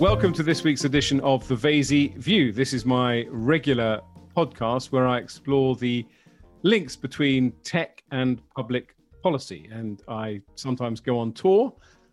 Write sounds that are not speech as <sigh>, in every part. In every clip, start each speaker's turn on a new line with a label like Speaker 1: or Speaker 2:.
Speaker 1: Welcome to this week's edition of the Vaizey View. This is my regular podcast where I explore the links between tech and public policy. And I sometimes go on tour.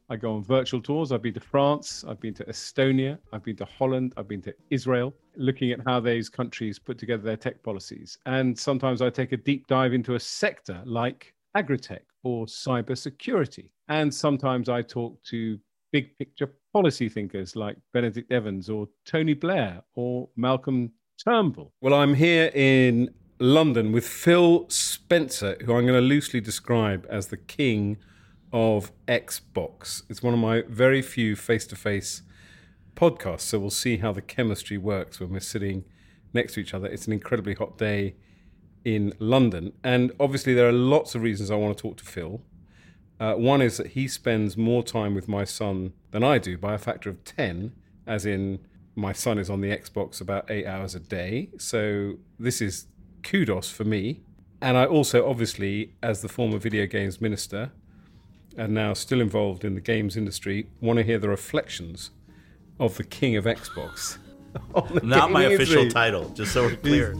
Speaker 1: I go on virtual tours. I've been to France, I've been to Estonia, I've been to Holland, I've been to Israel, looking at how those countries put together their tech policies. And sometimes I take a deep dive into a sector like agritech or cybersecurity. And sometimes I talk to big picture policy thinkers like Benedict Evans or Tony Blair or Malcolm Turnbull. Well, I'm here in London with Phil Spencer, who I'm going to loosely describe as the king of Xbox. It's one of my very few face to face podcasts, so we'll see how the chemistry works when we're sitting next to each other. It's an incredibly hot day in London, and obviously, there are lots of reasons I want to talk to Phil. Uh, one is that he spends more time with my son than I do by a factor of 10, as in my son is on the Xbox about eight hours a day. So this is kudos for me. And I also, obviously, as the former video games minister and now still involved in the games industry, want to hear the reflections of the king of Xbox. <laughs>
Speaker 2: Not my official industry. title, just so we're clear.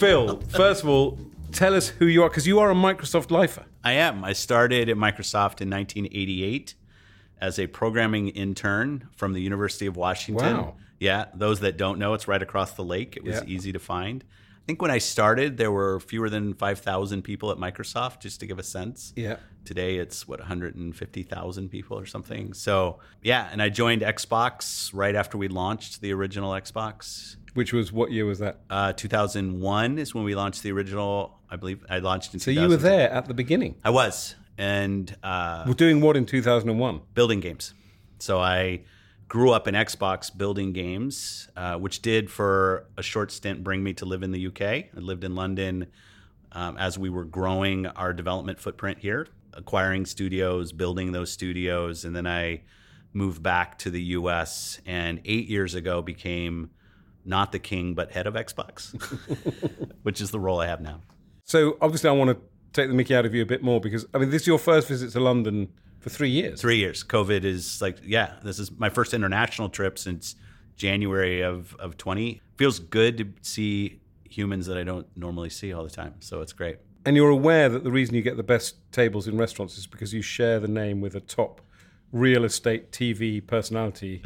Speaker 1: Phil, first of all, tell us who you are because you are a Microsoft lifer.
Speaker 2: I am. I started at Microsoft in 1988 as a programming intern from the University of Washington.
Speaker 1: Wow.
Speaker 2: Yeah, those that don't know, it's right across the lake. It was yeah. easy to find. I think when I started, there were fewer than 5,000 people at Microsoft, just to give a sense.
Speaker 1: Yeah.
Speaker 2: Today, it's what, 150,000 people or something. So, yeah, and I joined Xbox right after we launched the original Xbox
Speaker 1: which was what year was that?
Speaker 2: Uh, 2001 is when we launched the original. I believe I launched in.
Speaker 1: So you were there at the beginning.
Speaker 2: I was, and uh,
Speaker 1: we're doing what in 2001?
Speaker 2: Building games. So I grew up in Xbox building games, uh, which did for a short stint bring me to live in the UK. I lived in London um, as we were growing our development footprint here, acquiring studios, building those studios, and then I moved back to the US and eight years ago became not the king, but head of Xbox, <laughs> which is the role I have now.
Speaker 1: So obviously, I want to take the Mickey out of you a bit more because I mean, this is your first visit to London for three years.
Speaker 2: Three years. COVID is like, yeah, this is my first international trip since January of of twenty. Feels good to see humans that I don't normally see all the time. So it's great.
Speaker 1: And you're aware that the reason you get the best tables in restaurants is because you share the name with a top real estate TV personality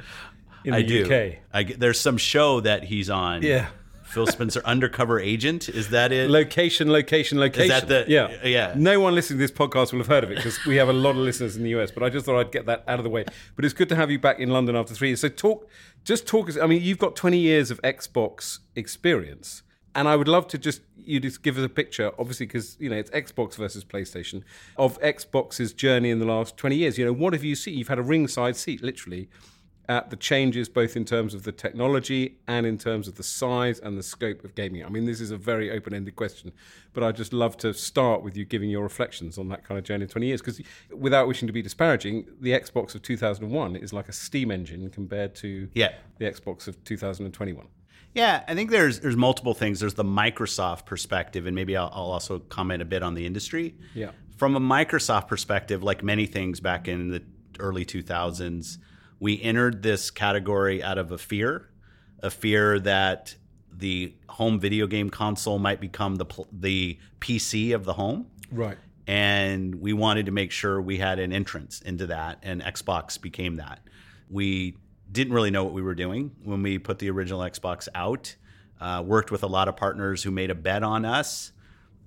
Speaker 1: in the I do. UK.
Speaker 2: I, there's some show that he's on.
Speaker 1: Yeah.
Speaker 2: Phil Spencer, <laughs> undercover agent. Is that it?
Speaker 1: Location, location, location.
Speaker 2: Is that the?
Speaker 1: Yeah,
Speaker 2: yeah.
Speaker 1: No one listening to this podcast will have heard of it because we have a lot of listeners in the US. But I just thought I'd get that out of the way. But it's good to have you back in London after three years. So talk, just talk. I mean, you've got 20 years of Xbox experience, and I would love to just you just give us a picture, obviously, because you know it's Xbox versus PlayStation of Xbox's journey in the last 20 years. You know, what have you seen? You've had a ringside seat, literally at the changes both in terms of the technology and in terms of the size and the scope of gaming? I mean, this is a very open ended question, but I'd just love to start with you giving your reflections on that kind of journey in 20 years. Because without wishing to be disparaging, the Xbox of 2001 is like a steam engine compared to
Speaker 2: yeah.
Speaker 1: the Xbox of 2021.
Speaker 2: Yeah, I think there's there's multiple things. There's the Microsoft perspective, and maybe I'll, I'll also comment a bit on the industry.
Speaker 1: Yeah.
Speaker 2: From a Microsoft perspective, like many things back in the early 2000s, we entered this category out of a fear, a fear that the home video game console might become the the PC of the home.
Speaker 1: Right.
Speaker 2: And we wanted to make sure we had an entrance into that, and Xbox became that. We didn't really know what we were doing when we put the original Xbox out. Uh, worked with a lot of partners who made a bet on us.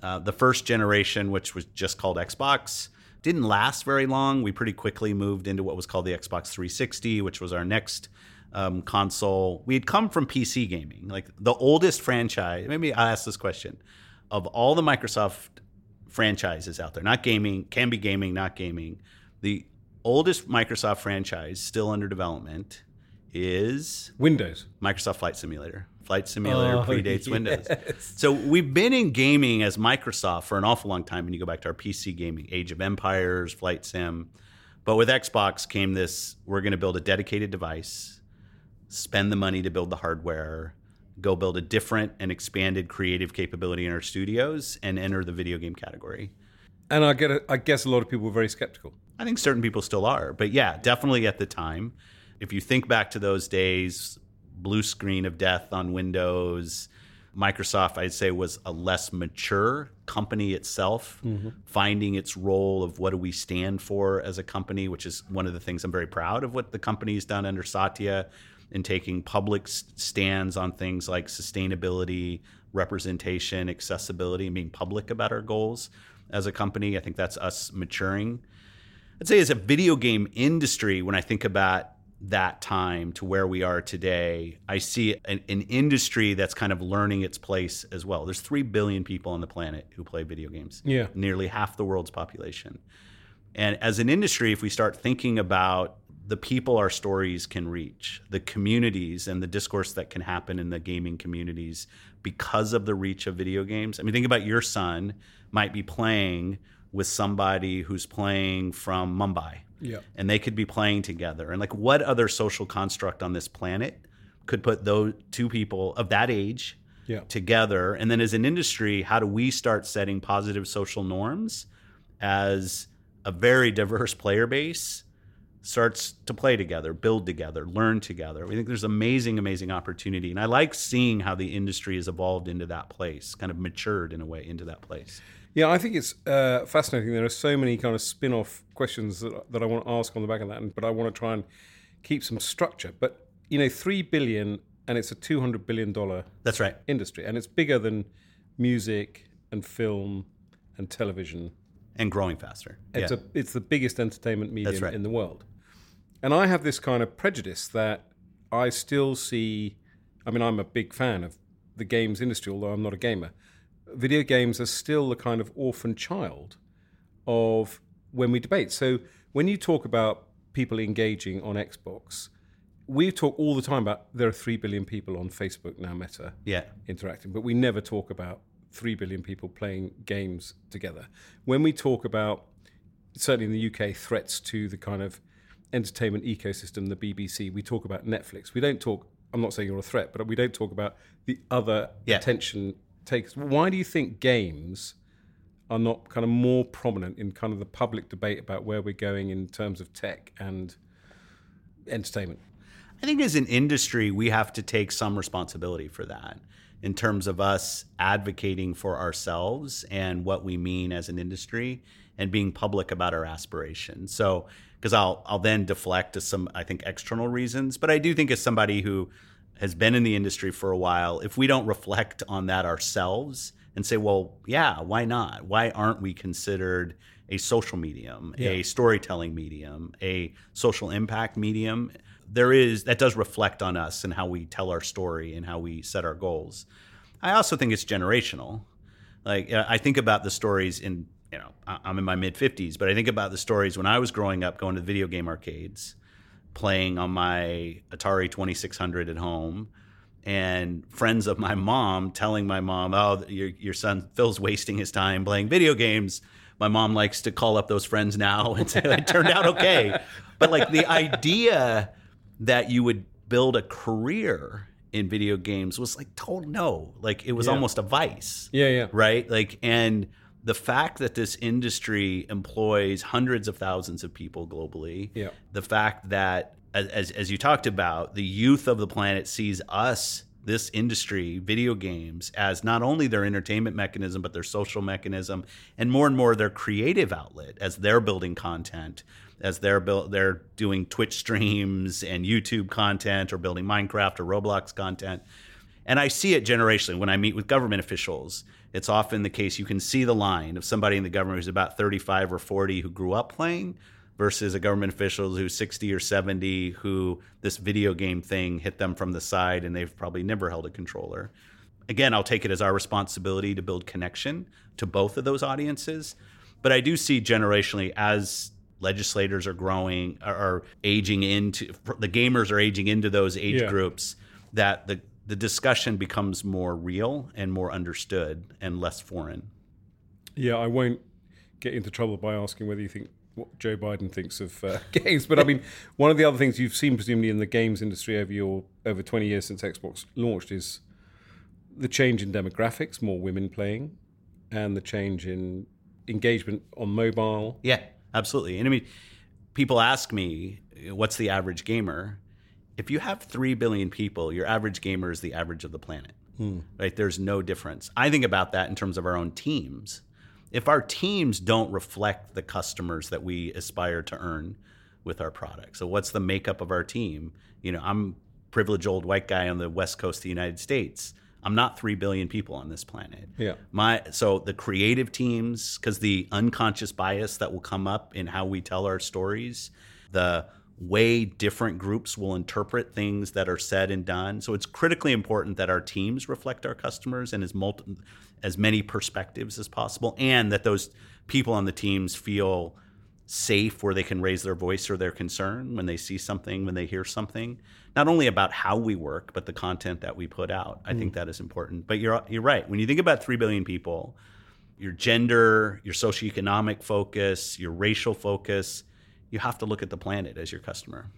Speaker 2: Uh, the first generation, which was just called Xbox, didn't last very long. We pretty quickly moved into what was called the Xbox 360, which was our next um, console. We had come from PC gaming, like the oldest franchise. Maybe I'll ask this question: of all the Microsoft franchises out there, not gaming, can be gaming, not gaming, the oldest Microsoft franchise still under development is
Speaker 1: Windows,
Speaker 2: Microsoft Flight Simulator. Flight Simulator oh, predates <laughs>
Speaker 1: yes.
Speaker 2: Windows. So we've been in gaming as Microsoft for an awful long time when you go back to our PC gaming, Age of Empires, Flight Sim. But with Xbox came this we're going to build a dedicated device, spend the money to build the hardware, go build a different and expanded creative capability in our studios, and enter the video game category.
Speaker 1: And I get, a, I guess a lot of people were very skeptical.
Speaker 2: I think certain people still are. But yeah, definitely at the time. If you think back to those days, blue screen of death on Windows, Microsoft, I'd say, was a less mature company itself, mm-hmm. finding its role of what do we stand for as a company, which is one of the things I'm very proud of what the company's done under Satya in taking public stands on things like sustainability, representation, accessibility, and being public about our goals as a company. I think that's us maturing. I'd say as a video game industry, when I think about that time to where we are today, I see an, an, industry that's kind of learning its place as well. There's 3 billion people on the planet who play video games.
Speaker 1: Yeah.
Speaker 2: Nearly half the world's population. And as an industry, if we start thinking about the people our stories can reach, the communities and the discourse that can happen in the gaming communities because of the reach of video games. I mean, think about your son might be playing with somebody who's playing from Mumbai
Speaker 1: yeah.
Speaker 2: And they could be playing together. And like what other social construct on this planet could put those two people of that age
Speaker 1: yeah.
Speaker 2: together? And then as an industry, how do we start setting positive social norms as a very diverse player base starts to play together, build together, learn together. We think there's amazing, amazing opportunity. And I like seeing how the industry has evolved into that place, kind of matured in a way into that place.
Speaker 1: Yeah, I think it's uh, fascinating. There are so many kind of spin off questions that, that I want to ask on the back of that, but I want to try and keep some structure. But, you know, 3 billion and it's a $200 billion
Speaker 2: That's right.
Speaker 1: industry. And it's bigger than music and film and television.
Speaker 2: And growing faster.
Speaker 1: It's,
Speaker 2: yeah.
Speaker 1: a, it's the biggest entertainment medium
Speaker 2: right.
Speaker 1: in the world. And I have this kind of prejudice that I still see. I mean, I'm a big fan of the games industry, although I'm not a gamer video games are still the kind of orphan child of when we debate. So when you talk about people engaging on Xbox, we talk all the time about there are 3 billion people on Facebook now, Meta,
Speaker 2: yeah.
Speaker 1: interacting, but we never talk about 3 billion people playing games together. When we talk about, certainly in the UK, threats to the kind of entertainment ecosystem, the BBC, we talk about Netflix. We don't talk, I'm not saying you're a threat, but we don't talk about the other yeah. attention takes. Why do you think games are not kind of more prominent in kind of the public debate about where we're going in terms of tech and entertainment?
Speaker 2: I think as an industry, we have to take some responsibility for that in terms of us advocating for ourselves and what we mean as an industry and being public about our aspirations. So, because I'll I'll then deflect to some I think external reasons, but I do think as somebody who has been in the industry for a while, if we don't reflect on that ourselves and say, well, yeah, why not? Why aren't we considered a social medium, yeah. a storytelling medium, a social impact medium? There is that does reflect on us and how we tell our story and how we set our goals. I also think it's generational. Like uh, I think about the stories in you know I'm in my mid 50s, but I think about the stories when I was growing up going to the video game arcades playing on my Atari 2600 at home and friends of my mom telling my mom, "Oh, your your son Phil's wasting his time playing video games." My mom likes to call up those friends now <laughs> and say it turned out okay. But like the idea that you would build a career in video games was like total no. Like it was
Speaker 1: yeah.
Speaker 2: almost a vice.
Speaker 1: Yeah, yeah.
Speaker 2: Right? Like and the fact that this industry employs hundreds of thousands of people globally,
Speaker 1: yeah.
Speaker 2: the fact that, as, as you talked about, the youth of the planet sees us, this industry, video games, as not only their entertainment mechanism, but their social mechanism, and more and more their creative outlet as they're building content, as they're build, they're doing Twitch streams and YouTube content, or building Minecraft or Roblox content. And I see it generationally when I meet with government officials it's often the case you can see the line of somebody in the government who's about 35 or 40 who grew up playing versus a government official who's 60 or 70 who this video game thing hit them from the side and they've probably never held a controller. Again, I'll take it as our responsibility to build connection to both of those audiences. But I do see generationally as legislators are growing, are aging into the gamers are aging into those age yeah. groups that the the discussion becomes more real and more understood and less foreign.
Speaker 1: Yeah, I won't get into trouble by asking whether you think what Joe Biden thinks of uh, <laughs> games, but I mean, <laughs> one of the other things you've seen presumably in the games industry over your over 20 years since Xbox launched is the change in demographics, more women playing, and the change in engagement on mobile.
Speaker 2: Yeah. absolutely. And I mean, people ask me, what's the average gamer? If you have 3 billion people, your average gamer is the average of the planet. Hmm. Right? There's no difference. I think about that in terms of our own teams. If our teams don't reflect the customers that we aspire to earn with our product. So what's the makeup of our team? You know, I'm privileged old white guy on the west coast of the United States. I'm not 3 billion people on this planet.
Speaker 1: Yeah.
Speaker 2: My so the creative teams cuz the unconscious bias that will come up in how we tell our stories, the way different groups will interpret things that are said and done. So it's critically important that our teams reflect our customers and as multi, as many perspectives as possible and that those people on the teams feel safe where they can raise their voice or their concern when they see something, when they hear something, not only about how we work, but the content that we put out. I mm. think that is important. But you're you're right. When you think about 3 billion people, your gender, your socioeconomic focus, your racial focus, you have to look at the planet as your customer.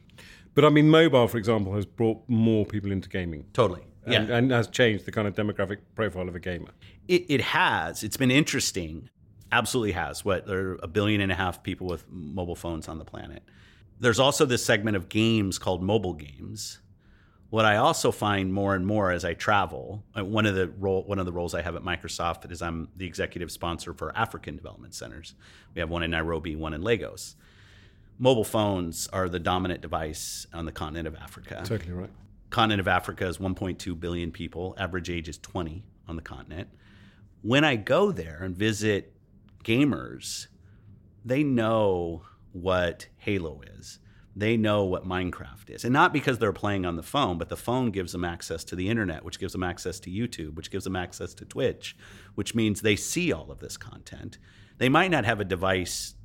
Speaker 1: But I mean, mobile, for example, has brought more people into gaming.
Speaker 2: Totally.
Speaker 1: And,
Speaker 2: yeah.
Speaker 1: and has changed the kind of demographic profile of a gamer.
Speaker 2: It, it has. It's been interesting. Absolutely has. What there are a billion and a half people with mobile phones on the planet. There's also this segment of games called mobile games. What I also find more and more as I travel, uh, one of the role, one of the roles I have at Microsoft is I'm the executive sponsor for African development centers. We have one in Nairobi, one in Lagos mobile phones are the dominant device on the continent of Africa.
Speaker 1: Totally right.
Speaker 2: Continent of Africa is 1.2 billion people. Average age is 20 on the continent. When I go there and visit gamers, they know what Halo is. They know what Minecraft is. And not because they're playing on the phone, but the phone gives them access to the internet, which gives them access to YouTube, which gives them access to Twitch, which means they see all of this content. They might not have a device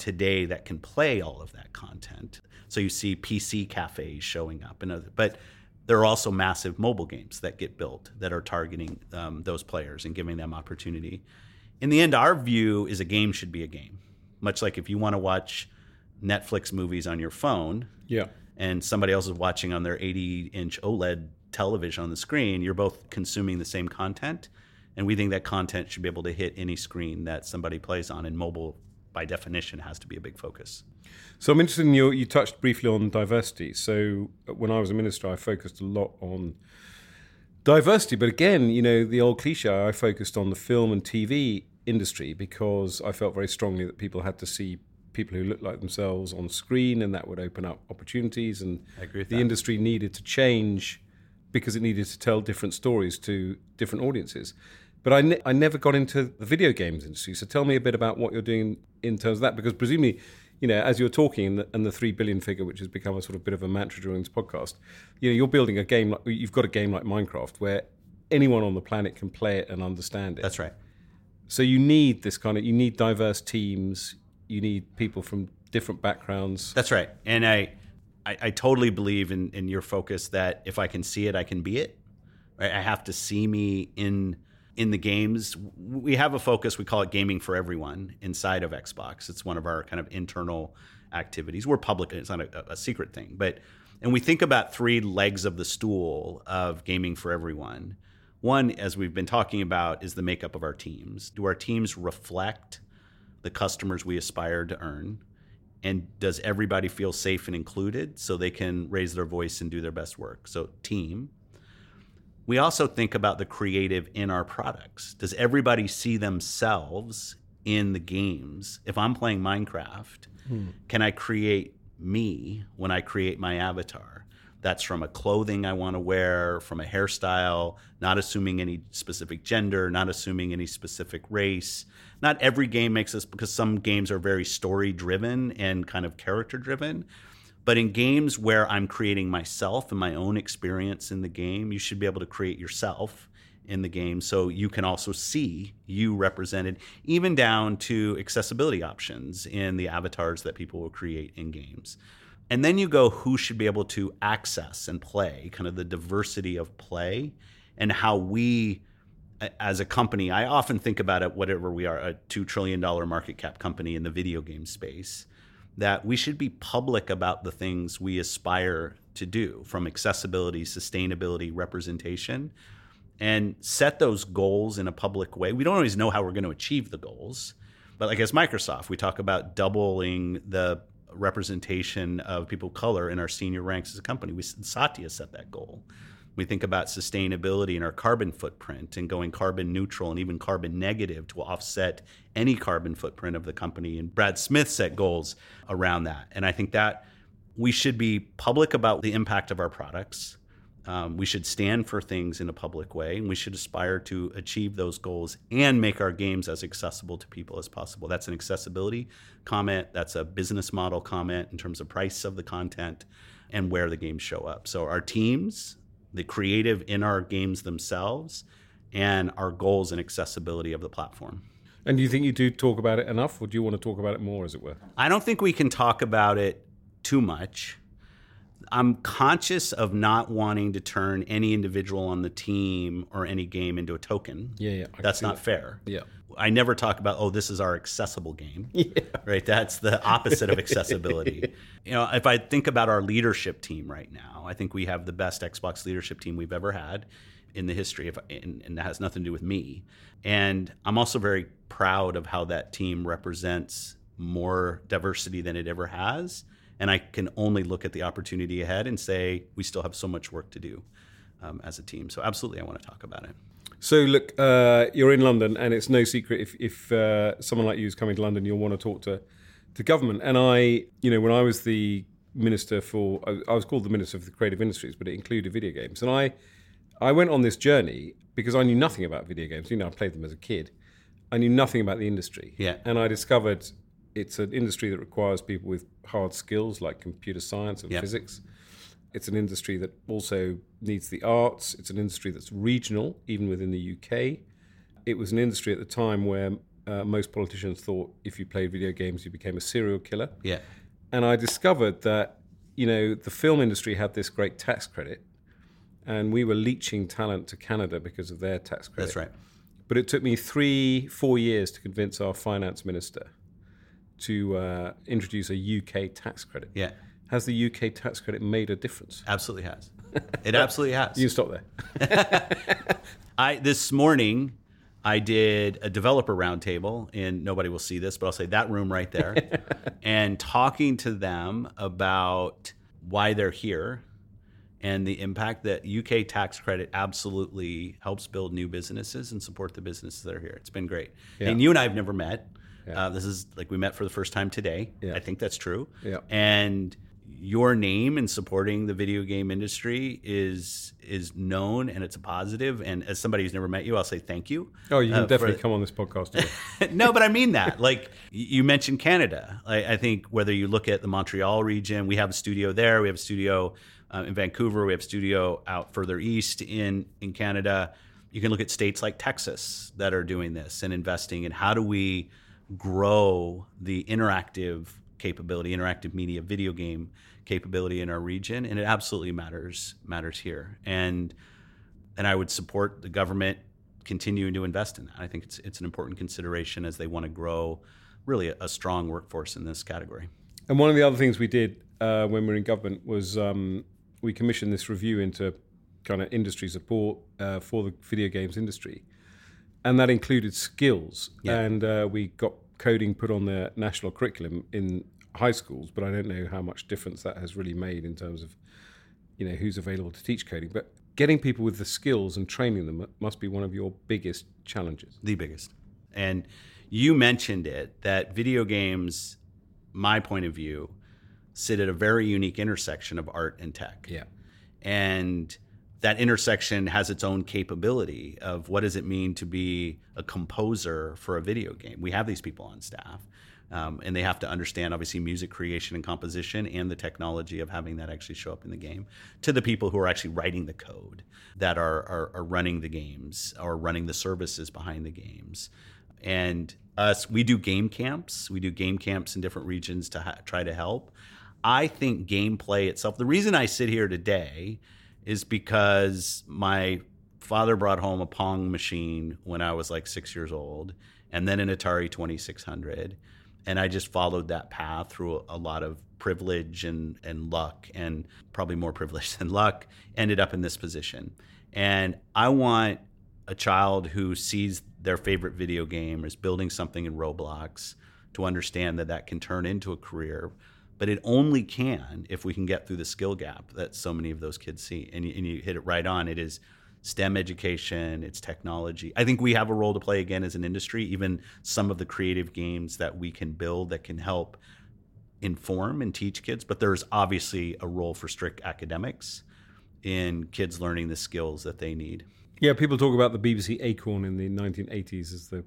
Speaker 2: today that can play all of that content. So you see PC cafes showing up, and other, but there are also massive mobile games that get built that are targeting um, those players and giving them opportunity. In the end, our view is a game should be a game. Much like if you want to watch Netflix movies on your phone,
Speaker 1: yeah,
Speaker 2: and somebody else is watching on their 80-inch OLED television on the screen, you're both consuming the same content. And we think that content should be able to hit any screen that somebody plays on, and mobile by definition has to be a big focus.
Speaker 1: So I'm interested in your, you touched briefly on diversity. So when I was a minister, I focused a lot on diversity. But again, you know, the old cliche, I focused on the film and TV industry because I felt very strongly that people had to see people who looked like themselves on screen and that would open up opportunities. And the
Speaker 2: that.
Speaker 1: industry needed to change because it needed to tell different stories to different audiences. But I, ne- I never got into the video games industry. So tell me a bit about what you're doing in terms of that, because presumably, you know, as you're talking and the, and the three billion figure, which has become a sort of bit of a mantra during this podcast, you know, you're building a game like you've got a game like Minecraft where anyone on the planet can play it and understand it.
Speaker 2: That's right.
Speaker 1: So you need this kind of you need diverse teams. You need people from different backgrounds.
Speaker 2: That's right. And I, I, I totally believe in in your focus that if I can see it, I can be it. I have to see me in in the games. We have a focus, we call it gaming for everyone inside of Xbox. It's one of our kind of internal activities. We're public, it's not a, a secret thing. But and we think about three legs of the stool of gaming for everyone. One, as we've been talking about, is the makeup of our teams. Do our teams reflect the customers we aspire to earn? And does everybody feel safe and included so they can raise their voice and do their best work? So, team we also think about the creative in our products. Does everybody see themselves in the games? If I'm playing Minecraft, hmm. can I create me when I create my avatar? That's from a clothing I want to wear, from a hairstyle, not assuming any specific gender, not assuming any specific race. Not every game makes this because some games are very story driven and kind of character driven. But in games where I'm creating myself and my own experience in the game, you should be able to create yourself in the game so you can also see you represented, even down to accessibility options in the avatars that people will create in games. And then you go who should be able to access and play, kind of the diversity of play and how we as a company, I often think about it, whatever we are, a $2 trillion market cap company in the video game space that we should be public about the things we aspire to do from accessibility, sustainability, representation, and set those goals in a public way. We don't always know how we're going to achieve the goals, But like as Microsoft, we talk about doubling the representation of people of color in our senior ranks as a company. We Satya set that goal. We think about sustainability and our carbon footprint and going carbon neutral and even carbon negative to offset any carbon footprint of the company. And Brad Smith set goals around that. And I think that we should be public about the impact of our products. Um, we should stand for things in a public way, and we should aspire to achieve those goals and make our games as accessible to people as possible. That's an accessibility comment. That's a business model comment in terms of price of the content and where the games show up. So our teams, the creative in our games themselves, and our goals and accessibility of the platform.
Speaker 1: And do you think you do talk about it enough, or do you want to talk about it more, as it were?
Speaker 2: I don't think we can talk about it too much. I'm conscious of not wanting to turn any individual on the team or any game into a token.
Speaker 1: Yeah, yeah.
Speaker 2: That's not that. fair.
Speaker 1: Yeah.
Speaker 2: I never talk about, oh, this is our accessible game. <laughs> Yeah. Right? That's the opposite of accessibility. <laughs> you know, if I think about our leadership team right now, I think we have the best Xbox leadership team we've ever had in the history of and, and that has nothing to do with me. And I'm also very proud of how that team represents more diversity than it ever has and I can only look at the opportunity ahead and say we still have so much work to do um, as a team. So absolutely, I want to talk about it.
Speaker 1: So look, uh, you're in London, and it's no secret if, if uh, someone like you is coming to London, you'll want to talk to the government. And I, you know, when I was the minister for, I was called the minister for the creative industries, but it included video games, and I, I went on this journey because I knew nothing about video games. You know, I played them as a kid. I knew nothing about the industry.
Speaker 2: Yeah.
Speaker 1: And I discovered it's an industry that requires people with hard skills like computer science and yep. physics. It's an industry that also needs the arts. It's an industry that's regional, even within the UK. It was an industry at the time where uh, most politicians thought if you played video games, you became a serial killer.
Speaker 2: Yeah.
Speaker 1: And I discovered that, you know, the film industry had this great tax credit, and we were leeching talent to Canada because of their tax credit.
Speaker 2: That's right.
Speaker 1: But it took me three, four years to convince our finance minister to uh, introduce a UK tax credit.
Speaker 2: Yeah.
Speaker 1: Has the UK tax credit made a difference?
Speaker 2: Absolutely has. <laughs> It absolutely has.
Speaker 1: You stop there. <laughs>
Speaker 2: I this morning I did a developer roundtable, and nobody will see this, but I'll say that room right there, <laughs> and talking to them about why they're here and the impact that UK tax credit absolutely helps build new businesses and support the businesses that are here. It's been great. Yeah. And you and I have never met. Yeah. Uh, this is like we met for the first time today. Yeah. I think that's true.
Speaker 1: Yeah.
Speaker 2: And your name in supporting the video game industry is is known and it's a positive. And as somebody who's never met you, I'll say thank you.
Speaker 1: Oh, you can uh, definitely for... come on this podcast. <laughs>
Speaker 2: no, but I mean that. Like you mentioned Canada. I, I, think whether you look at the Montreal region, we have a studio there. We have a studio uh, in Vancouver. We have a studio out further east in in Canada. You can look at states like Texas that are doing this and investing. And how do we grow the interactive capability, interactive media, video game capability in our region, and it absolutely matters matters here. And and I would support the government continuing to invest in that. I think it's it's an important consideration as they want to grow really a, a strong workforce in this category.
Speaker 1: And one of the other things we did uh, when we were in government was um, we commissioned this review into kind of industry support uh, for the video games industry and that included skills. Yeah. And uh, we got coding put on the national curriculum in high schools, but I don't know how much difference that has really made in terms of you know who's available to teach coding. But getting people with the skills and training them must be one of your biggest challenges.
Speaker 2: The biggest. And you mentioned it that video games, my point of view, sit at a very unique intersection of art and tech.
Speaker 1: Yeah.
Speaker 2: And that intersection has its own capability of what does it mean to be a composer for a video game. We have these people on staff, um, and they have to understand obviously music creation and composition and the technology of having that actually show up in the game. To the people who are actually writing the code, that are are, are running the games or running the services behind the games, and us we do game camps. We do game camps in different regions to ha- try to help. I think gameplay itself. The reason I sit here today is because my father brought home a Pong machine when I was like six years old, and then an Atari 2600. And I just followed that path through a lot of privilege and, and luck, and probably more <laughs> privilege than luck, ended up in this position. And I want a child who sees their favorite video game or is building something in Roblox to understand that that can turn into a career. But it only can if we can get through the skill gap that so many of those kids see. And you, and you hit it right on. It is STEM education, it's technology. I think we have a role to play again as an industry, even some of the creative games that we can build that can help inform and teach kids. But there's obviously a role for strict academics in kids learning the skills that they need.
Speaker 1: Yeah, people talk about the BBC Acorn in the 1980s as the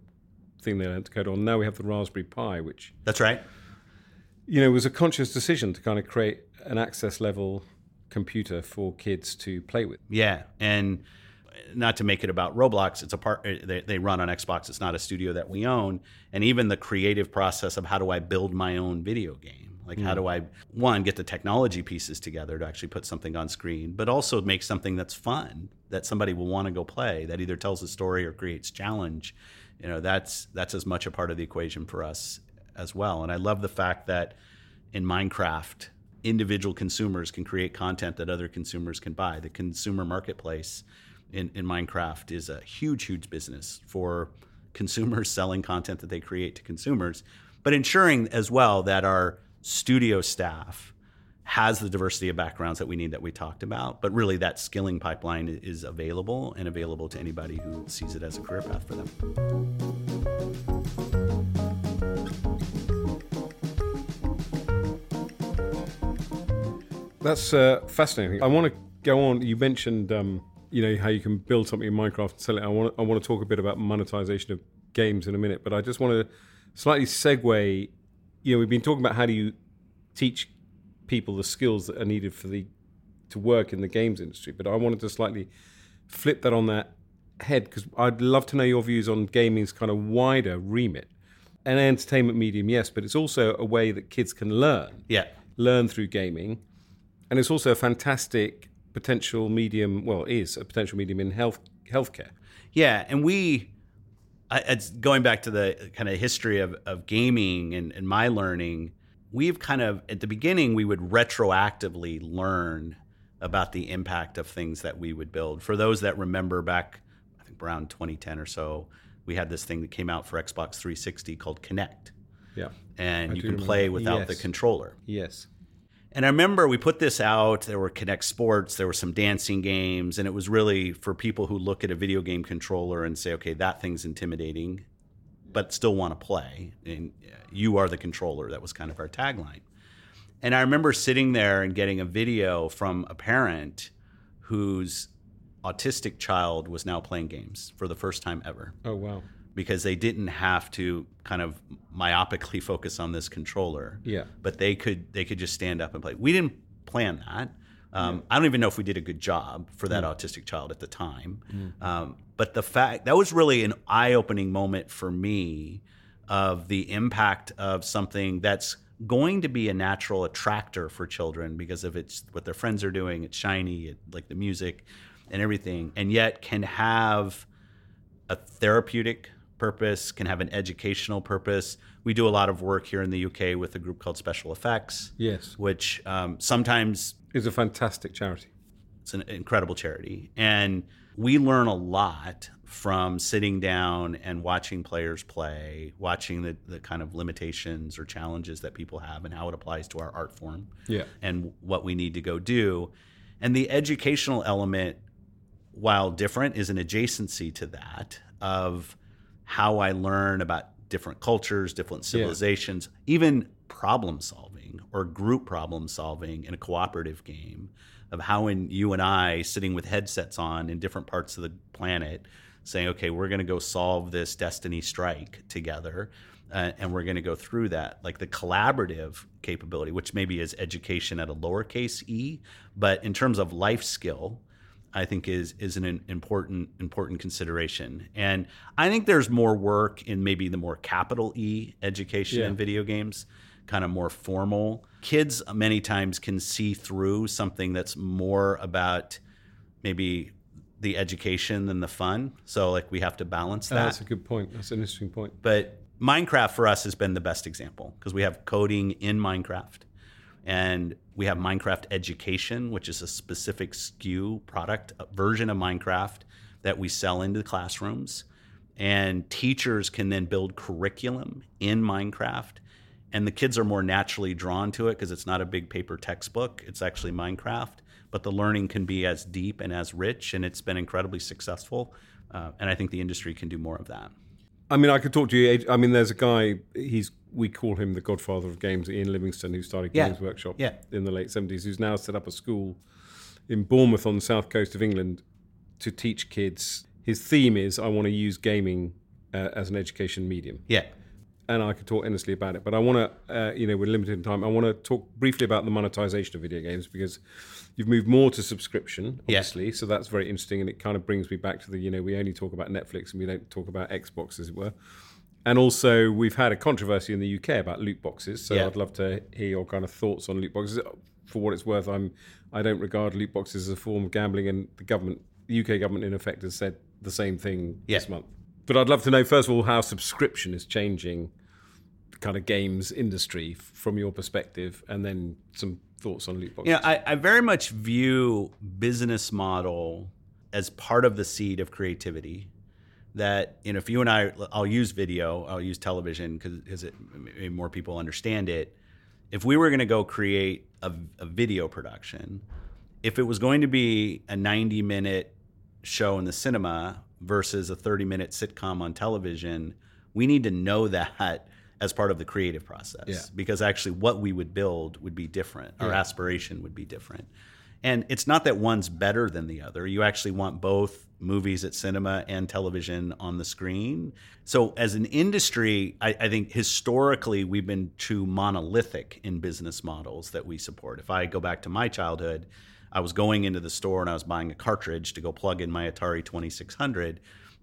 Speaker 1: thing they learned to code on. Now we have the Raspberry Pi, which
Speaker 2: that's right.
Speaker 1: You know, it was a conscious decision to kind of create an access level computer for kids to play with.
Speaker 2: Yeah, and not to make it about Roblox, it's a part they, they run on Xbox. It's not a studio that we own, and even the creative process of how do I build my own video game like, mm. how do I, one, get the technology pieces together to actually put something on screen, but also make something that's fun that somebody will want to go play that either tells a story or creates challenge. You know, that's that's as much a part of the equation for us as well. And I love the fact that in Minecraft, individual consumers can create content that other consumers can buy. The consumer marketplace in, in Minecraft is a huge, huge business for consumers <laughs> selling content that they create to consumers, but ensuring as well that our studio staff has the diversity of backgrounds that we need that we talked about, but really that skilling pipeline is available and available to anybody who sees it as a career path for them.
Speaker 1: That's uh, fascinating. I want to go on. You mentioned, um, you know, how you can build something in Minecraft and sell it. I want, to, I want to talk a bit about monetization of games in a minute, but I just want to slightly segue you know, we've been talking about how do you teach people the skills that are needed for the to work in the games industry, but I wanted to slightly flip that on that head because I'd love to know your views on gaming's kind of wider remit. An entertainment medium, yes, but it's also a way that kids can learn.
Speaker 2: Yeah,
Speaker 1: learn through gaming, and it's also a fantastic potential medium. Well, is a potential medium in health healthcare.
Speaker 2: Yeah, and we it's going back to the kind of history of, of gaming and, and my learning we've kind of at the beginning we would retroactively learn about the impact of things that we would build for those that remember back i think around 2010 or so we had this thing that came out for xbox 360 called kinect
Speaker 1: yeah
Speaker 2: and I you can play without yes. the controller
Speaker 1: yes
Speaker 2: and I remember we put this out. There were Kinect Sports, there were some dancing games, and it was really for people who look at a video game controller and say, okay, that thing's intimidating, but still want to play. And uh, you are the controller. That was kind of our tagline. And I remember sitting there and getting a video from a parent whose autistic child was now playing games for the first time ever.
Speaker 1: Oh, wow
Speaker 2: because they didn't have to kind of myopically focus on this controller.
Speaker 1: Yeah.
Speaker 2: But they could they could just stand up and play. We didn't plan that. Um, yeah. I don't even know if we did a good job for that mm. autistic child at the time. Mm. Um, but the fact that was really an eye opening moment for me of the impact of something that's going to be a natural attractor for children because of it's what their friends are doing. It's shiny, it, like the music and everything, and yet can have a therapeutic purpose, can have an educational purpose. We do a lot of work here in the UK with a group called Special Effects.
Speaker 1: Yes.
Speaker 2: Which um, sometimes
Speaker 1: is a fantastic charity.
Speaker 2: It's an incredible charity. And we learn a lot from sitting down and watching players play, watching the, the kind of limitations or challenges that people have and how it applies to our art form.
Speaker 1: Yeah.
Speaker 2: And what we need to go do. And the educational element, while different, is an adjacency to that of how I learn about different cultures, different civilizations, yeah. even problem solving or group problem solving in a cooperative game of how in you and I sitting with headsets on in different parts of the planet saying, okay, we're going to go solve this destiny strike together. Uh, and we're going to go through that, like the collaborative capability, which maybe is education at a lowercase e, but in terms of life skill, I think is is an important important consideration. And I think there's more work in maybe the more capital E education yeah. in video games, kind of more formal. Kids many times can see through something that's more about maybe the education than the fun. So like we have to balance oh, that.
Speaker 1: Oh, that's a good point. That's an interesting point.
Speaker 2: But Minecraft for us has been the best example because we have coding in Minecraft and we have Minecraft Education, which is a specific SKU product version of Minecraft that we sell into the classrooms. And teachers can then build curriculum in Minecraft. And the kids are more naturally drawn to it because it's not a big paper textbook, it's actually Minecraft. But the learning can be as deep and as rich, and it's been incredibly successful. Uh, and I think the industry can do more of that.
Speaker 1: I mean, I could talk to you. I mean, there's a guy. He's we call him the godfather of games, Ian Livingstone, who started
Speaker 2: Yeah.
Speaker 1: Games Workshop
Speaker 2: Yeah.
Speaker 1: in the late seventies. Who's now set up a school in Bournemouth on the south coast of England to teach kids. His theme is I want to use gaming uh, as an education medium,
Speaker 2: Yeah.
Speaker 1: And I could talk endlessly about it. But I want to, uh, you know, we're limited in time. I want to talk briefly about the monetization of video games because you've moved more to subscription,
Speaker 2: Yeah.
Speaker 1: obviously. So that's very interesting, and it kind of brings me back to the, you know, we only talk about Netflix and we don't talk about Xbox, as it were. And also, we've had a controversy in the UK about loot boxes. So
Speaker 2: Yeah.
Speaker 1: I'd love to hear your kind of thoughts on loot boxes. For what it's worth, I'm I don't regard loot boxes as a form of gambling, and the government, the UK government, in effect, has said the same thing this month. But I'd love to know first of all how subscription is changing the kind of games industry from your perspective, and then some thoughts on loot boxes.
Speaker 2: Yeah, I, I very much view business model as part of the seed of creativity. That you know, if you and I, I'll use video, I'll use television because more people understand it. If we were going to go create a, a video production, if it was going to be a 90 minute show in the cinema versus a 30 minute sitcom on television, we need to know that as part of the creative process
Speaker 1: Yeah.
Speaker 2: because actually what we would build would be different. Our
Speaker 1: Yeah.
Speaker 2: aspiration would be different. And it's not that one's better than the other. You actually want both movies at cinema and television on the screen. So, as an industry, I, I think historically we've been too monolithic in business models that we support. If I go back to my childhood, I was going into the store and I was buying a cartridge to go plug in my Atari 2600.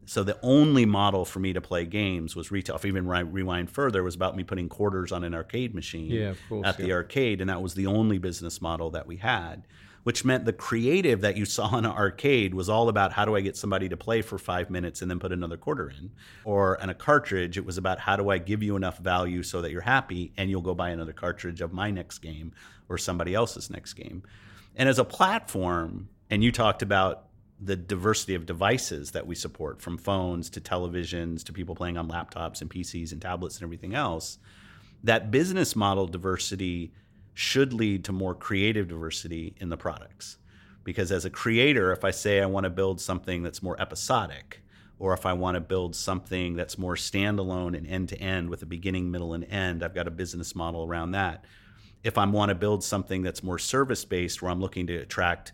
Speaker 2: So the only model for me to play games was retail. If even rewind further, it was about me putting quarters on an arcade machine
Speaker 1: Yeah, course,
Speaker 2: at the
Speaker 1: yeah.
Speaker 2: arcade, and that was the only business model that we had. Which meant the creative that you saw in an arcade was all about how do I get somebody to play for five minutes and then put another quarter in. Or in a cartridge, it was about how do I give you enough value so that you're happy and you'll go buy another cartridge of my next game or somebody else's next game. And as a platform, and you talked about the diversity of devices that we support from phones to televisions to people playing on laptops and PCs and tablets and everything else, that business model diversity should lead to more creative diversity in the products. Because as a creator, if I say I want to build something that's more episodic, or if I want to build something that's more standalone and end to end with a beginning, middle, and end, I've got a business model around that. If I want to build something that's more service based, where I'm looking to attract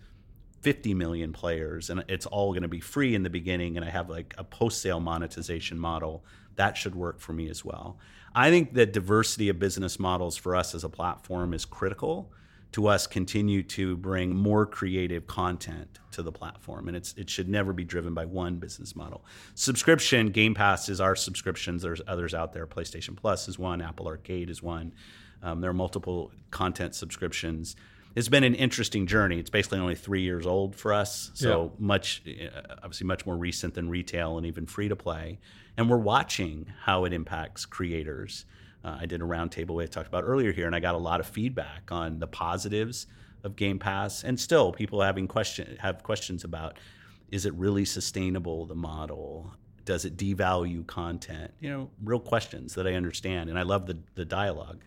Speaker 2: 50 million players and it's all going to be free in the beginning and I have like a post sale monetization model that should work for me as well. I think that diversity of business models for us as a platform is critical to us continue to bring more creative content to the platform and it's it should never be driven by one business model. Subscription Game Pass is our subscriptions there's others out there PlayStation Plus is one, Apple Arcade is one. Um, there are multiple content subscriptions it's been an interesting journey. It's basically only three years old for us, so much, uh, obviously, much more recent than retail and even free to play. And we're watching how it impacts creators. Uh, I did a roundtable we had talked about earlier here, and I got a lot of feedback on the positives of Game Pass, and still people having question have questions about is it really sustainable the model does it devalue content you know real questions that i understand and i love the, the dialogue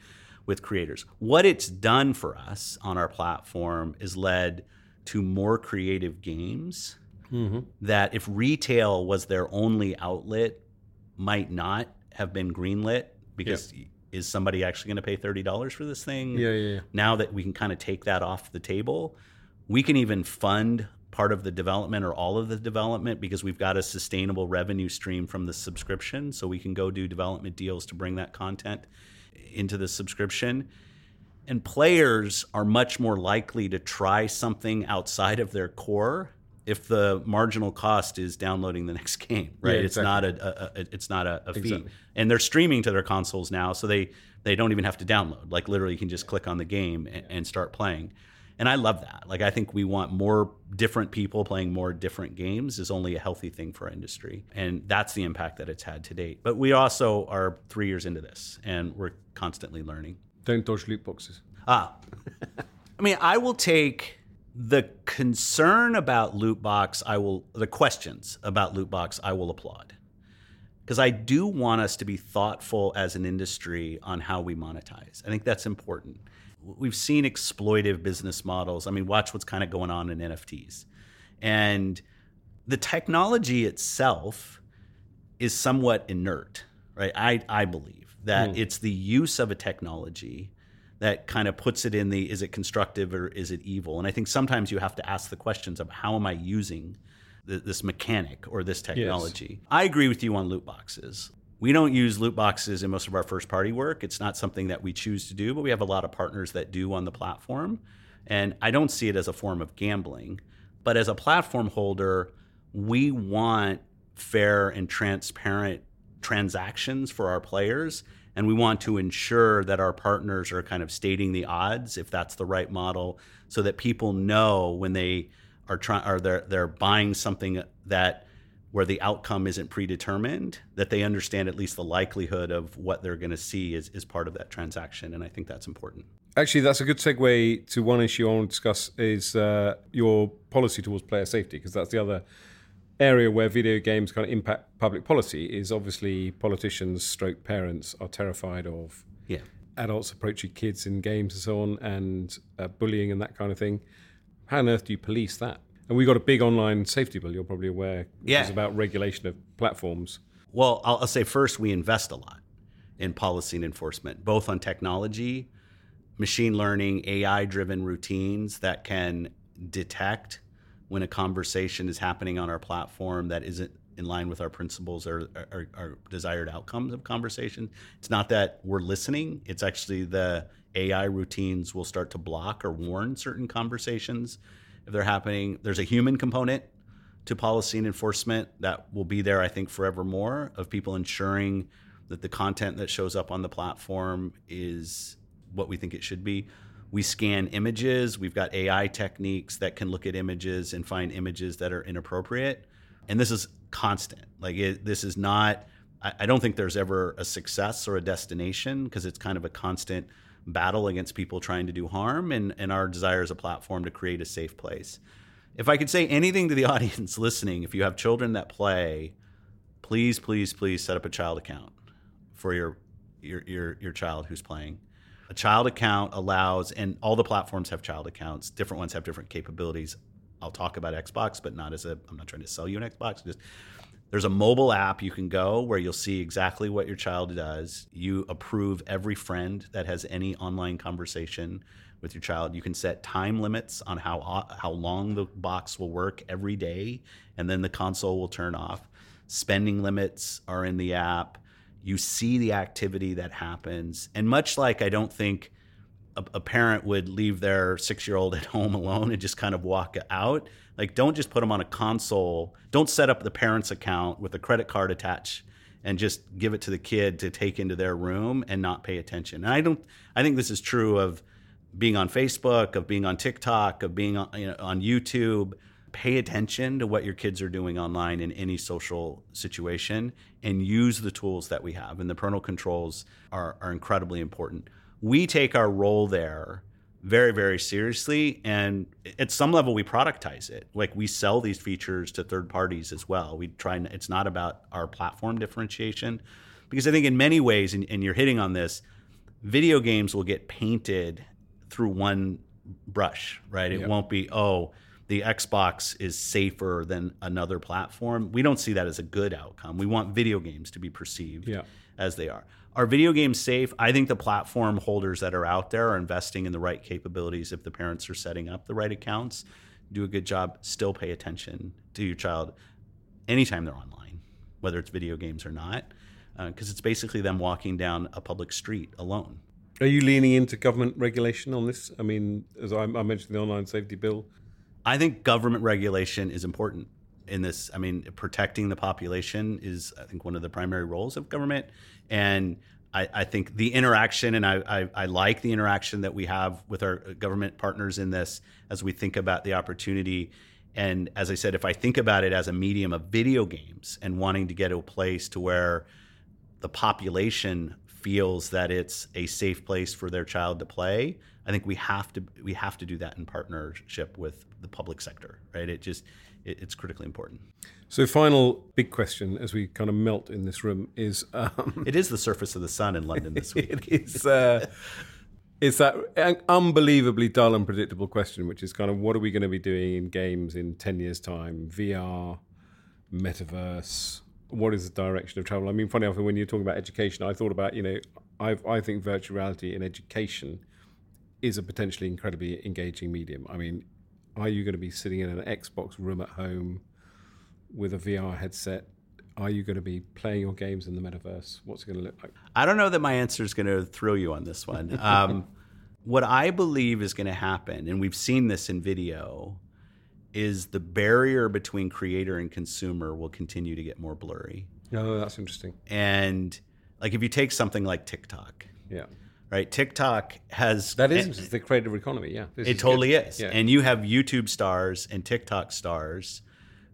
Speaker 2: with creators what it's done for us on our platform is led to more creative games mm-hmm. that if retail was their only outlet might not have been greenlit because is somebody actually going to pay $30 for this thing
Speaker 1: Yeah, yeah, yeah.
Speaker 2: now that we can kind of take that off the table, we can even fund part of the development or all of the development because we've got a sustainable revenue stream from the subscription. So we can go do development deals to bring that content into the subscription. And players are much more likely to try something outside of their core if the marginal cost is downloading the <laughs> next game, right?
Speaker 1: Yeah,
Speaker 2: It's not a, a, a it's not a, a fee,
Speaker 1: Exactly.
Speaker 2: and they're streaming to their consoles now, so they they don't even have to download. Like literally, you can just click on the game and, and start playing. And I love that. Like I think we want more different people playing more different games is only a healthy thing for our industry, and that's the impact that it's had to date. But we also are three years into this, and we're constantly learning.
Speaker 1: Dodge loot boxes.
Speaker 2: Ah, <laughs> I mean, I will take The concern about loot box, I will the questions about loot box, I will applaud. Because I do want us to be thoughtful as an industry on how we monetize. I think that's important. We've seen exploitive business models. I mean, watch what's kind of going on in NFTs. And the technology itself is somewhat inert, right? I, I believe that mm. it's the use of a technology that kind of puts it in the is it constructive or is it evil? And I think sometimes you have to ask the questions of how am I using this mechanic or this technology? Yes. I agree with you on loot boxes. We don't use loot boxes in most of our first party work. It's not something that we choose to do, but we have a lot of partners that do on the platform. And I don't see it as a form of gambling. But as a platform holder, we want fair and transparent transactions for our players and we want to ensure that our partners are kind of stating the odds if that's the right model so that people know when they are trying or they're they're buying something that where the outcome isn't predetermined that they understand at least the likelihood of what they're going to see is, is part of that transaction and i think that's important.
Speaker 1: Actually that's a good segue to one issue i want to discuss is uh, your policy towards player safety because that's the other area where video games kind of impact public policy is obviously politicians stroke parents are terrified of
Speaker 2: yeah.
Speaker 1: adults approaching kids in games and so on and uh, bullying and that kind of thing. How on earth do you police that and we got a big online safety bill you're probably aware which yeah. is about regulation of platforms
Speaker 2: well I'll, I'll say first we invest a lot in policy and enforcement both on technology machine learning ai driven routines that can detect when a conversation is happening on our platform that isn't in line with our principles or our, desired outcomes of conversation. It's not that we're listening, it's actually the AI routines will start to block or warn certain conversations if they're happening. There's a human component to policy and enforcement that will be there, I think, forevermore of people ensuring that the content that shows up on the platform is what we think it should be we scan images. We've got AI techniques that can look at images and find images that are inappropriate. And this is constant. Like it, this is not. I, I don't think there's ever a success or a destination because it's kind of a constant battle against people trying to do harm. And and our desire as a platform to create a safe place. If I could say anything to the <laughs> audience listening, if you have children that play, please, please, please set up a child account for your your your, your child who's playing a child account allows, and all the platforms have child accounts. Different ones have different capabilities. I'll talk about Xbox, but not as a. I'm not trying to sell you an Xbox. Just there's a mobile app you can go where you'll see exactly what your child does. You approve every friend that has any online conversation with your child. You can set time limits on how how long the box will work every day, and then the console will turn off. Spending limits are in the app you see the activity that happens. And much like I don't think a, a parent would leave their six year old at <laughs> home alone and just kind of walk out, like don't just put them on a console. Don't set up the parent's account with a credit card attached and just give it to the kid to take into their room and not pay attention. And I don't I think this is true of being on Facebook, of being on TikTok, of being on, you know, on YouTube pay attention to what your kids are doing online in any social situation and use the tools that we have. And the parental controls are, are incredibly important. We take our role there very, very seriously. And at some level, we productize it. Like we sell these features to third parties as well. We try and it's not about our platform differentiation. Because I think in many ways, and, and you're hitting on this, video games will get painted through one brush, right? It yep. won't be, oh, the Xbox is safer than another platform. We don't see that as a good outcome. We want video games to be perceived yeah. as they are. Are video games safe? I think the platform holders that are out there are investing in the right capabilities. If the parents are setting up the right accounts, do a good job, still pay attention to your child anytime they're online, whether it's video games or not, because uh, it's basically them walking down a public street alone.
Speaker 1: Are you leaning into government regulation on this? I mean, as I, I mentioned, the online safety bill
Speaker 2: I think government regulation is important in this. I mean, protecting the population is, I think, one of the primary roles of government. And I, I think the interaction, and I, I, I, like the interaction that we have with our government partners in this as we think about the opportunity. And as I said, if I think about it as a medium of video games and wanting to get to a place to where the population feels that it's a safe place for their child to play, I think we have to we have to do that in partnership with the public sector, right? It just it's critically important.
Speaker 1: So, final big question as we kind of melt in this room is: um,
Speaker 2: It is the surface of the sun in London this <laughs> week.
Speaker 1: it is. Uh, it's that unbelievably dull and predictable question, which is kind of what are we going to be doing in games in ten years' time? VR, metaverse. What is the direction of travel? I mean, funny enough, when you're talking about education, I thought about you know, I I think virtual reality in education is a potentially incredibly engaging medium. I mean, are you going to be sitting in an Xbox room at home with a VR headset? Are you going to be playing your games in the metaverse? What's it going to look like?
Speaker 2: I don't know that my answer is going to throw you on this one. <laughs> Um, what I believe is going to happen, and we've seen this in video, is the barrier between creator and consumer will continue to get more blurry.
Speaker 1: Oh, that's interesting.
Speaker 2: And like if you take something like TikTok,
Speaker 1: Yeah.
Speaker 2: Right? TikTok has
Speaker 1: That is it's the creative economy. Yeah. This
Speaker 2: It
Speaker 1: is
Speaker 2: totally
Speaker 1: good.
Speaker 2: is.
Speaker 1: Yeah.
Speaker 2: And you have YouTube stars and TikTok stars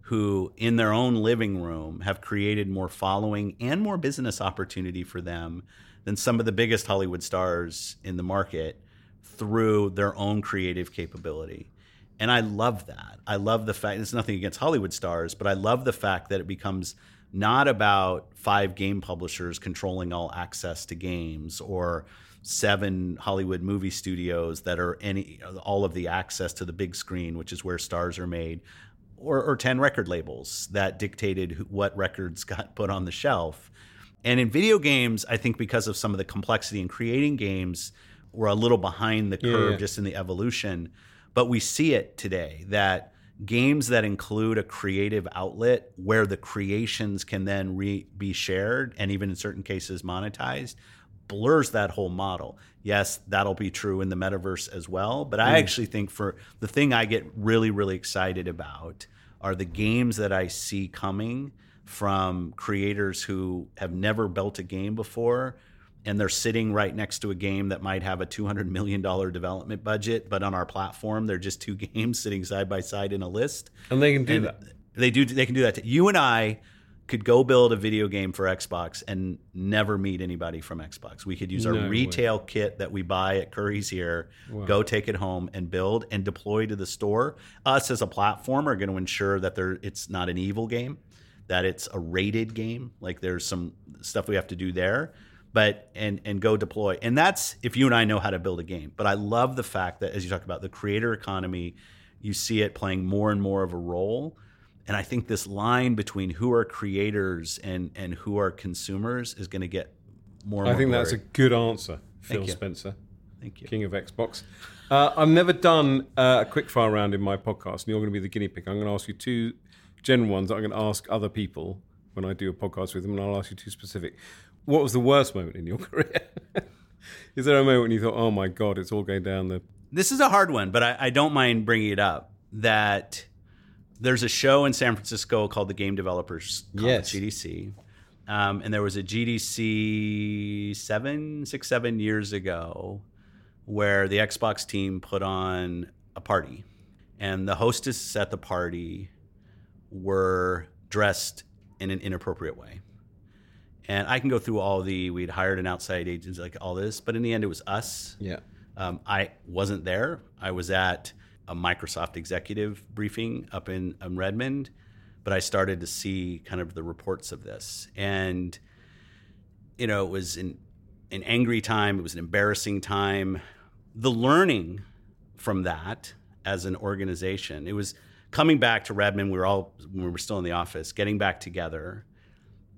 Speaker 2: who, in their own living room, have created more following and more business opportunity for them than some of the biggest Hollywood stars in the market through their own creative capability. And I love that. I love the fact, it's nothing against Hollywood stars, but I love the fact that it becomes not about five game publishers controlling all access to games or seven Hollywood movie studios that are any all of the access to the big screen, which is where stars are made, or, or 10 record labels that dictated who, what records <laughs> got put on the shelf. And in video games, I think because of some of the complexity in creating games, we're a little behind the curve
Speaker 1: yeah.
Speaker 2: just in the evolution. But we see it today that games that include a creative outlet where the creations can then re- be shared and even in certain cases monetized blurs that whole model. Yes, that'll be true in the metaverse as well, but I hmm. actually think for the thing I get really really excited about are the games that I see coming from creators who have never built a game before and they're sitting right next to a game that might have a $200 million development budget but on our platform they're just two <laughs> games sitting side by side in a list
Speaker 1: and they can do
Speaker 2: and
Speaker 1: that.
Speaker 2: they do they can do that you and i could go build a video game for xbox and never meet anybody from xbox. We could use our
Speaker 1: No way.
Speaker 2: retail kit that we buy at Currys here go take it home and build and deploy to the store. Us as a platform are going to ensure that there it's not an evil game that it's a rated game like there's some stuff we have to do there but and and go deploy. And that's if you and i know how to build a game. But i love the fact that as you talk about the creator economy you see it playing more and more of a role and i think this line between who are creators and and who are consumers is going to get more and
Speaker 1: I
Speaker 2: more
Speaker 1: think that's a good answer, Phil
Speaker 2: you.
Speaker 1: Spencer,
Speaker 2: thank you
Speaker 1: king of Xbox. Uh, I've never done uh, a quick fire round in my podcast, and you're going to be the guinea pig. I'm going to ask you two general ones that I'm going to ask other people when I do a podcast with them, and I'll ask you two specific. What was the worst moment in your <laughs> career? Is there a moment when you thought, "Oh my god, it's all going down the"?
Speaker 2: this is a hard one, but I, I don't mind bringing it up. That there's a show in San Francisco called the Game Developers Conference,
Speaker 1: Yes.
Speaker 2: GDC, um, and there was a GDC seven, six, seven years ago where the Xbox team put on a party, and the hostess at the party were dressed in an inappropriate way. And I can go through all the we'd hired an outside agency, like all this, but in the end, it was us.
Speaker 1: Yeah.
Speaker 2: Um, I wasn't there. I was at a Microsoft executive briefing up in, in Redmond, but I started to see kind of the reports of this. And, you know, it was an, an angry time, it was an embarrassing time. The learning from that as an organization, it was coming back to Redmond. We were all, we were still in the office, getting back together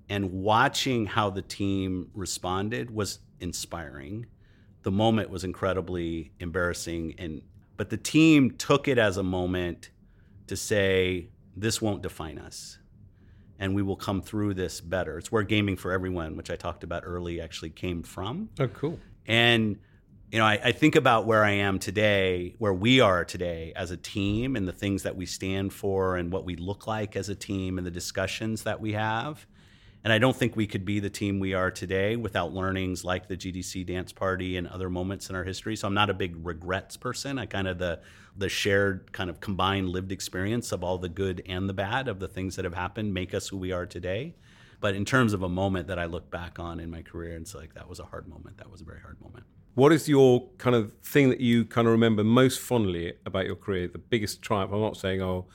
Speaker 2: and watching how the team responded was inspiring the moment was incredibly embarrassing and but the team took it as a moment to say this won't define us and we will come through this better. It's where gaming for everyone which i talked about early actually came from.
Speaker 1: Oh, cool.
Speaker 2: and you know I, I think about where i am today where we are today as a team and the things that we stand for and what we look like as a team and the discussions that we have and I don't think we could be the team we are today without learnings like the GDC dance party and other moments in our history. So I'm not a big regrets person. I kind of the the shared kind of combined lived experience of all the good and the bad of the things that have happened make us who we are today. But in terms of a moment that I look back on in my career, it's like that was a hard moment. That was a very hard moment.
Speaker 1: What is your kind of thing that you kind of remember most fondly about your career? The biggest triumph? I'm not saying, oh,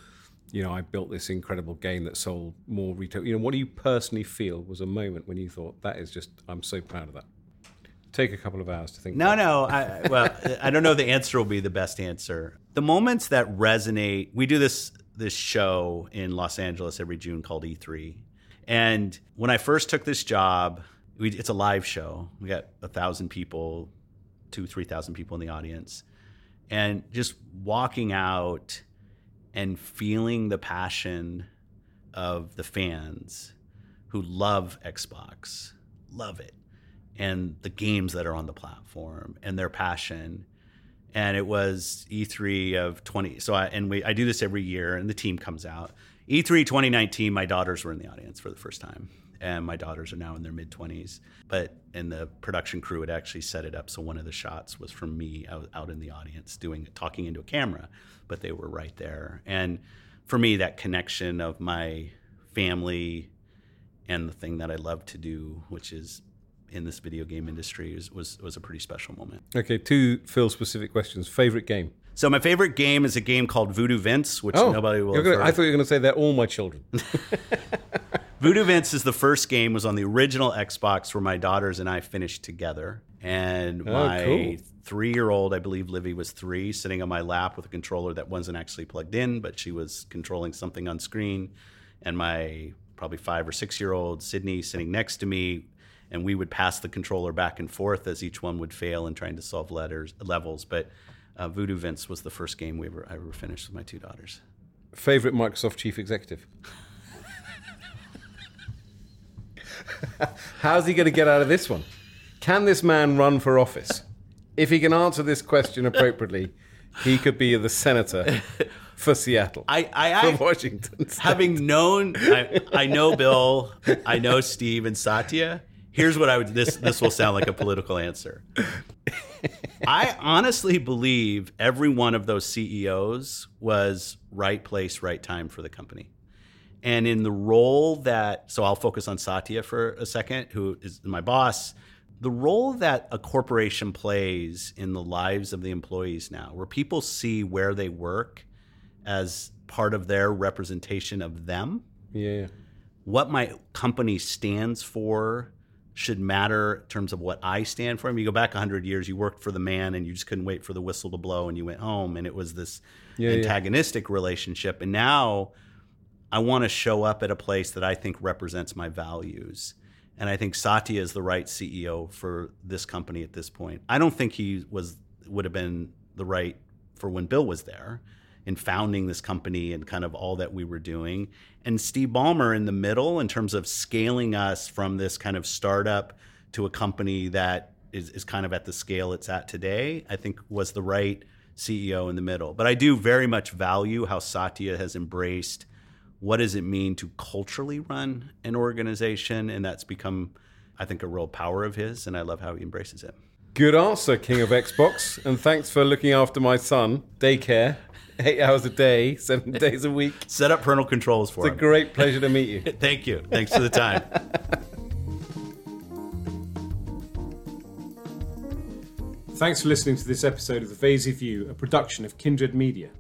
Speaker 1: you know, I built this incredible game that sold more retail. You know, what do you personally feel was a moment when you thought that is just, I'm so proud of that? Take a couple of hours to think.
Speaker 2: No, no. I, well, I don't know. The answer will be the best answer. The moments that resonate. We do this this show in Los Angeles every June called E3, and when I first took this job, we, it's a live show. We got a thousand people two, 3,000 people in the audience. And just walking out and feeling the passion of the fans who love Xbox, love it, and the games that are on the platform and their passion. And it was E3 of 20. So I, and we, I do this every year and the team comes out. E3 2019, my daughters were in the audience for the first time and my daughters are now in their mid 20s. But in the production crew had actually set it up so one of the shots was from me out, out in the audience doing talking into a camera, but they were right there. And for me, that connection of my family and the thing that I love to do, which is in this video game industry, was was, was a pretty special moment.
Speaker 1: Okay, two Phil specific questions. Favorite game?
Speaker 2: So my favorite game is a game called Voodoo Vince, which oh, nobody will.
Speaker 1: Gonna, I thought you were going to say they're all my children. <laughs> <laughs>
Speaker 2: Voodoo Vince is the first game was on the original Xbox where my daughters and I finished together. And oh, my cool. three year old, I believe Livy was three, sitting on my lap with a controller that wasn't actually plugged in, but she was controlling something on screen. And my probably five or six year old Sydney sitting next to me. And we would pass the controller back and forth as each one would fail in trying to solve letters levels. But uh, Voodoo Vince was the first game we ever I ever finished with my two daughters.
Speaker 1: Favorite Microsoft chief executive? <laughs> How's he going to get out of this one? Can this man run for office? If he can answer this question appropriately, he could be the senator for Seattle.
Speaker 2: I, I,
Speaker 1: for Washington.
Speaker 2: State. Having known, I, I know Bill, I know Steve and Satya. Here's what I would. This this will sound like a political answer. I honestly believe every one of those CEOs was right place, right time for the company. And in the role that, so I'll focus on Satya for a second, who is my boss. The role that a corporation plays in the lives of the employees now, where people see where they work as part of their representation of them.
Speaker 1: Yeah.
Speaker 2: What my company stands for should matter in terms of what I stand for. I mean, you go back 100 years, you worked for the man and you just couldn't wait for the whistle to blow and you went home and it was this yeah, antagonistic yeah. relationship. And now I want to show up at a place that I think represents my values. And I think Satya is the right CEO for this company at this point. I don't think he was would have been the right for when Bill was there in founding this company and kind of all that we were doing. And Steve Ballmer in the middle in terms of scaling us from this kind of startup to a company that is, is kind of at the scale it's at today, I think was the right CEO in the middle. But I do very much value how Satya has embraced what does it mean to culturally run an organization? And that's become, I think, a real power of his. And I love how he embraces it.
Speaker 1: Good answer, King of Xbox. and thanks for looking after my son. Daycare, eight hours a day, seven <laughs> days a week.
Speaker 2: Set up parental controls for
Speaker 1: it's
Speaker 2: him.
Speaker 1: It's a great pleasure to meet you. <laughs>
Speaker 2: Thank you. Thanks for the time. <laughs>
Speaker 1: Thanks for listening to this episode of The Vaizey View, a production of Kindred Media.